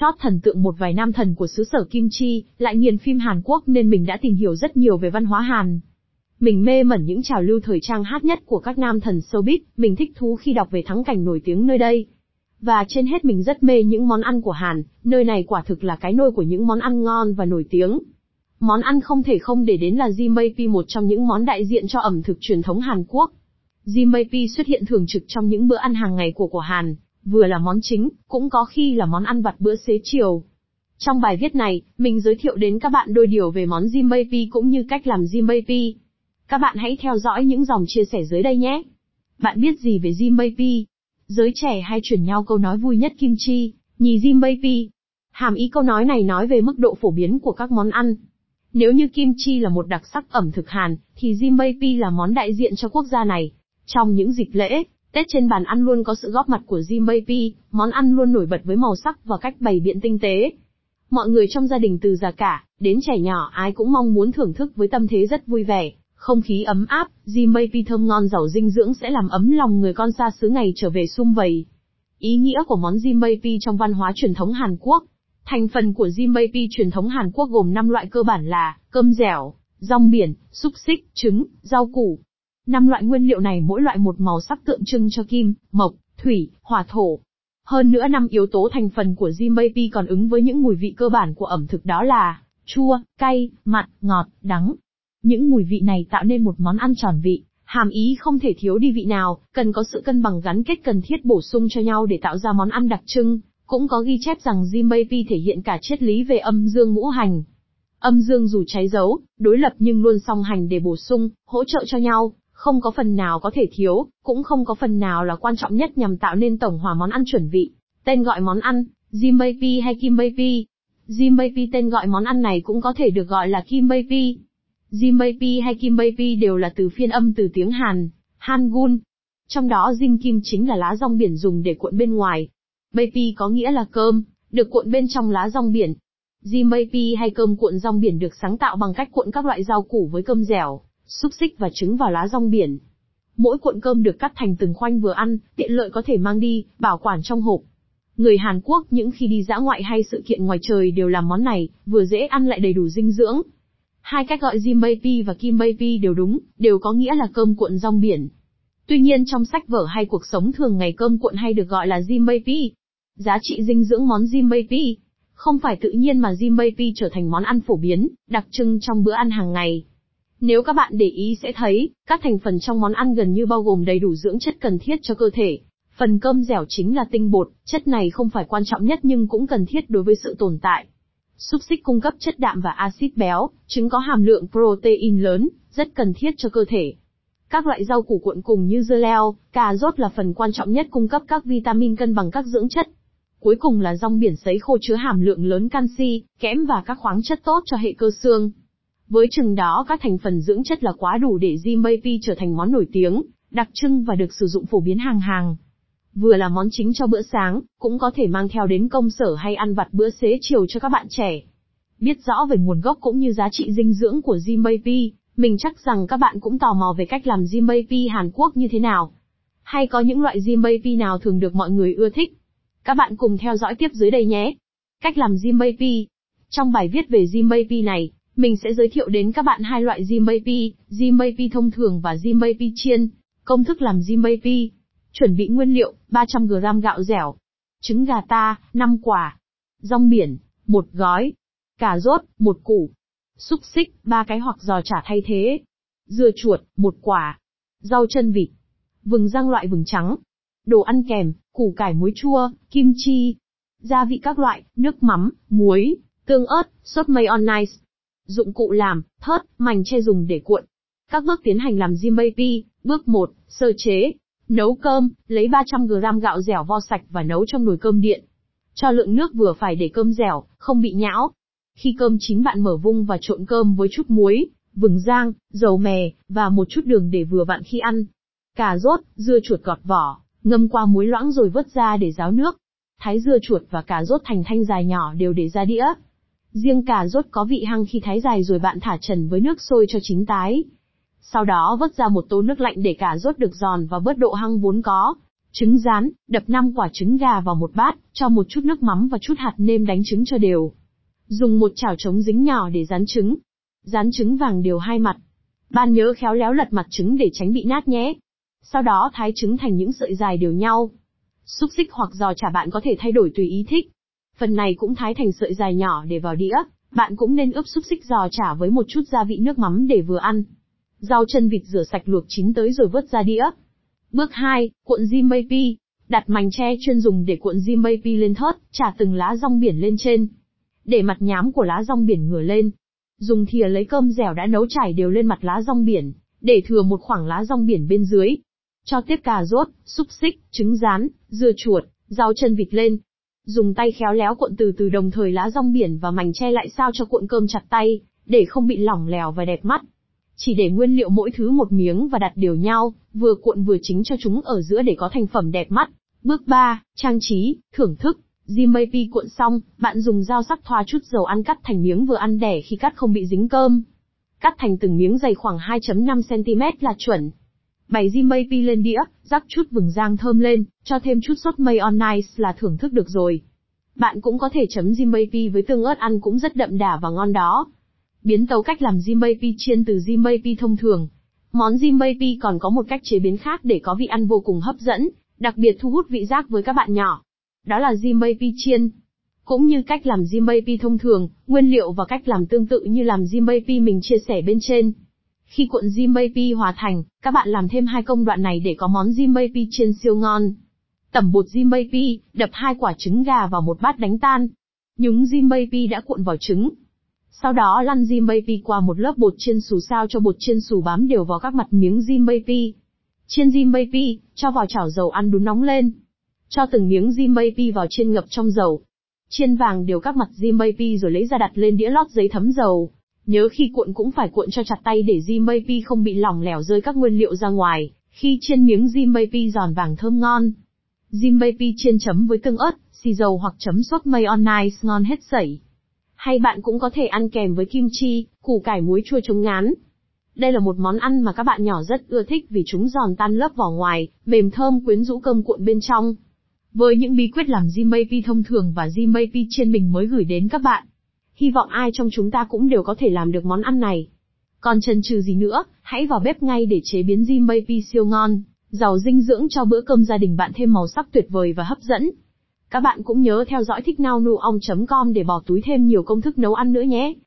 Chót thần tượng một vài nam thần của xứ sở Kim Chi, lại nghiền phim Hàn Quốc nên mình đã tìm hiểu rất nhiều về văn hóa Hàn. Mình mê mẩn những trào lưu thời trang hát nhất của các nam thần showbiz, mình thích thú khi đọc về thắng cảnh nổi tiếng nơi đây. Và trên hết mình rất mê những món ăn của Hàn, nơi này quả thực là cái nôi của những món ăn ngon và nổi tiếng. Món ăn không thể không để đến là Jimaepi một trong những món đại diện cho ẩm thực truyền thống Hàn Quốc. Jimaepi xuất hiện thường trực trong những bữa ăn hàng ngày của của Hàn, vừa là món chính, cũng có khi là món ăn vặt bữa xế chiều. Trong bài viết này, mình giới thiệu đến các bạn đôi điều về món Jimaepi cũng như cách làm Jimaepi. Các bạn hãy theo dõi những dòng chia sẻ dưới đây nhé. Bạn biết gì về Jimaepi? Giới trẻ hay chuyển nhau câu nói vui nhất kim chi, nhì Jimaepi. Hàm ý câu nói này nói về mức độ phổ biến của các món ăn. Nếu như kim chi là một đặc sắc ẩm thực Hàn, thì Jimaepi là món đại diện cho quốc gia này. Trong những dịp lễ, Tết trên bàn ăn luôn có sự góp mặt của Jimaepi, món ăn luôn nổi bật với màu sắc và cách bày biện tinh tế. Mọi người trong gia đình từ già cả, đến trẻ nhỏ ai cũng mong muốn thưởng thức với tâm thế rất vui vẻ, không khí ấm áp, Jimaepi thơm ngon giàu dinh dưỡng sẽ làm ấm lòng người con xa xứ ngày trở về sum vầy. Ý nghĩa của món Jimaepi trong văn hóa truyền thống Hàn Quốc Thành phần của Jimaepi truyền thống Hàn Quốc gồm 5 loại cơ bản là cơm dẻo, rong biển, xúc xích, trứng, rau củ, Năm loại nguyên liệu này mỗi loại một màu sắc tượng trưng cho kim, mộc, thủy, hỏa thổ. Hơn nữa năm yếu tố thành phần của Jimaepi còn ứng với những mùi vị cơ bản của ẩm thực đó là chua, cay, mặn, ngọt, đắng. Những mùi vị này tạo nên một món ăn tròn vị, hàm ý không thể thiếu đi vị nào, cần có sự cân bằng gắn kết cần thiết bổ sung cho nhau để tạo ra món ăn đặc trưng. Cũng có ghi chép rằng Jimaepi thể hiện cả triết lý về âm dương ngũ hành. Âm dương dù cháy dấu, đối lập nhưng luôn song hành để bổ sung, hỗ trợ cho nhau, không có phần nào có thể thiếu, cũng không có phần nào là quan trọng nhất nhằm tạo nên tổng hòa món ăn chuẩn vị. Tên gọi món ăn, Jimaepi hay Kimbaepi. Jimaepi tên gọi món ăn này cũng có thể được gọi là Kimbaepi. Jimaepi hay Kimbaepi đều là từ phiên âm từ tiếng Hàn, Hangul. Trong đó Jin Kim chính là lá rong biển dùng để cuộn bên ngoài. Baby có nghĩa là cơm, được cuộn bên trong lá rong biển. Jimaepi hay cơm cuộn rong biển được sáng tạo bằng cách cuộn các loại rau củ với cơm dẻo, xúc xích và trứng vào lá rong biển. Mỗi cuộn cơm được cắt thành từng khoanh vừa ăn, tiện lợi có thể mang đi, bảo quản trong hộp. Người Hàn Quốc những khi đi dã ngoại hay sự kiện ngoài trời đều làm món này, vừa dễ ăn lại đầy đủ dinh dưỡng. Hai cách gọi Jimaepi và Kimbaepi đều đúng, đều có nghĩa là cơm cuộn rong biển. Tuy nhiên trong sách vở hay cuộc sống thường ngày cơm cuộn hay được gọi là Jimaepi. Giá trị dinh dưỡng món Jimaepi không phải tự nhiên mà Jimaepi trở thành món ăn phổ biến, đặc trưng trong bữa ăn hàng ngày. Nếu các bạn để ý sẽ thấy, các thành phần trong món ăn gần như bao gồm đầy đủ dưỡng chất cần thiết cho cơ thể. Phần cơm dẻo chính là tinh bột, chất này không phải quan trọng nhất nhưng cũng cần thiết đối với sự tồn tại. Xúc xích cung cấp chất đạm và axit béo, trứng có hàm lượng protein lớn, rất cần thiết cho cơ thể. Các loại rau củ cuộn cùng như dưa leo, cà rốt là phần quan trọng nhất cung cấp các vitamin cân bằng các dưỡng chất. Cuối cùng là rong biển sấy khô chứa hàm lượng lớn canxi, kẽm và các khoáng chất tốt cho hệ cơ xương. Với chừng đó các thành phần dưỡng chất là quá đủ để Jimaepi trở thành món nổi tiếng, đặc trưng và được sử dụng phổ biến hàng hàng. Vừa là món chính cho bữa sáng, cũng có thể mang theo đến công sở hay ăn vặt bữa xế chiều cho các bạn trẻ. Biết rõ về nguồn gốc cũng như giá trị dinh dưỡng của Jimaepi, mình chắc rằng các bạn cũng tò mò về cách làm Jimaepi Hàn Quốc như thế nào. Hay có những loại Jimaepi nào thường được mọi người ưa thích? Các bạn cùng theo dõi tiếp dưới đây nhé. Cách làm Jimaepi Trong bài viết về Jimaepi này, mình sẽ giới thiệu đến các bạn hai loại Jimaepi, Jimaepi thông thường và Jimaepi chiên. Công thức làm Jimaepi. Chuẩn bị nguyên liệu, 300g gạo dẻo. Trứng gà ta, 5 quả. Rong biển, một gói. Cà rốt, một củ. Xúc xích, ba cái hoặc giò chả thay thế. Dưa chuột, một quả. Rau chân vịt. Vừng rang loại vừng trắng. Đồ ăn kèm, củ cải muối chua, kim chi. Gia vị các loại, nước mắm, muối, tương ớt, sốt mayonnaise. Dụng cụ làm, thớt, mảnh che dùng để cuộn. Các bước tiến hành làm Jimaepi. Bước 1, sơ chế. Nấu cơm, lấy 300g gạo dẻo vo sạch và nấu trong nồi cơm điện. Cho lượng nước vừa phải để cơm dẻo, không bị nhão. Khi cơm chín bạn mở vung và trộn cơm với chút muối, vừng rang, dầu mè, và một chút đường để vừa vặn khi ăn. Cà rốt, dưa chuột gọt vỏ, ngâm qua muối loãng rồi vớt ra để ráo nước. Thái dưa chuột và cà rốt thành thanh dài nhỏ đều để ra đĩa. Riêng cà rốt có vị hăng khi thái dài rồi bạn thả trần với nước sôi cho chín tái. Sau đó vớt ra một tô nước lạnh để cà rốt được giòn và bớt độ hăng vốn có. Trứng rán, đập 5 quả trứng gà vào một bát, cho một chút nước mắm và chút hạt nêm đánh trứng cho đều. Dùng một chảo trống dính nhỏ để rán trứng. Rán trứng vàng đều hai mặt. Bạn nhớ khéo léo lật mặt trứng để tránh bị nát nhé. Sau đó thái trứng thành những sợi dài đều nhau. Xúc xích hoặc giò chả bạn có thể thay đổi tùy ý thích. Phần này cũng thái thành sợi dài nhỏ để vào đĩa. Bạn cũng nên ướp xúc xích giò chả với một chút gia vị nước mắm để vừa ăn. Rau chân vịt rửa sạch luộc chín tới rồi vớt ra đĩa. Bước 2, cuộn Jimbei Đặt mảnh tre chuyên dùng để cuộn Jimbei lên thớt, trả từng lá rong biển lên trên. Để mặt nhám của lá rong biển ngửa lên. Dùng thìa lấy cơm dẻo đã nấu chảy đều lên mặt lá rong biển, để thừa một khoảng lá rong biển bên dưới. Cho tiếp cà rốt, xúc xích, trứng rán, dưa chuột, rau chân vịt lên. Dùng tay khéo léo cuộn từ từ đồng thời lá rong biển và mảnh tre lại sao cho cuộn cơm chặt tay, để không bị lỏng lẻo và đẹp mắt. Chỉ để nguyên liệu mỗi thứ một miếng và đặt đều nhau, vừa cuộn vừa chính cho chúng ở giữa để có thành phẩm đẹp mắt. Bước 3, trang trí, thưởng thức. Jimapi cuộn xong, bạn dùng dao sắc thoa chút dầu ăn cắt thành miếng vừa ăn đẻ khi cắt không bị dính cơm. Cắt thành từng miếng dày khoảng 2.5cm là chuẩn. Bày Jimapi lên đĩa, rắc chút vừng rang thơm lên, cho thêm chút sốt mayonnaise là thưởng thức được rồi. Bạn cũng có thể chấm Jimapi với tương ớt ăn cũng rất đậm đà và ngon đó. Biến tấu cách làm Jimapi chiên từ Jimapi thông thường. Món Jimapi còn có một cách chế biến khác để có vị ăn vô cùng hấp dẫn, đặc biệt thu hút vị giác với các bạn nhỏ. Đó là Jimapi chiên. Cũng như cách làm Jimapi thông thường, nguyên liệu và cách làm tương tự như làm Jimapi mình chia sẻ bên trên. Khi cuộn Jimapi hòa thành, các bạn làm thêm hai công đoạn này để có món Jimapi chiên siêu ngon. Tẩm bột Jimapi, đập hai quả trứng gà vào một bát đánh tan. Nhúng Jimapi đã cuộn vào trứng, sau đó lăn Jimbei qua một lớp bột chiên xù sao cho bột chiên xù bám đều vào các mặt miếng Jimbei Chiên Jimbei cho vào chảo dầu ăn đun nóng lên. Cho từng miếng Jimbei vào chiên ngập trong dầu. Chiên vàng đều các mặt Jimbei rồi lấy ra đặt lên đĩa lót giấy thấm dầu. Nhớ khi cuộn cũng phải cuộn cho chặt tay để Jimbei không bị lỏng lẻo rơi các nguyên liệu ra ngoài, khi chiên miếng Jimbei giòn vàng thơm ngon. Jimbei chiên chấm với tương ớt, xì dầu hoặc chấm sốt mayonnaise ngon hết sảy. Hay bạn cũng có thể ăn kèm với kim chi, củ cải muối chua chống ngán. Đây là một món ăn mà các bạn nhỏ rất ưa thích vì chúng giòn tan lớp vỏ ngoài, mềm thơm quyến rũ cơm cuộn bên trong. Với những bí quyết làm Jimapi thông thường và Jimapi chiên mình mới gửi đến các bạn. Hy vọng ai trong chúng ta cũng đều có thể làm được món ăn này. Còn chần chừ gì nữa, hãy vào bếp ngay để chế biến Jimapi siêu ngon, giàu dinh dưỡng cho bữa cơm gia đình bạn thêm màu sắc tuyệt vời và hấp dẫn. Các bạn cũng nhớ theo dõi thích nao com để bỏ túi thêm nhiều công thức nấu ăn nữa nhé.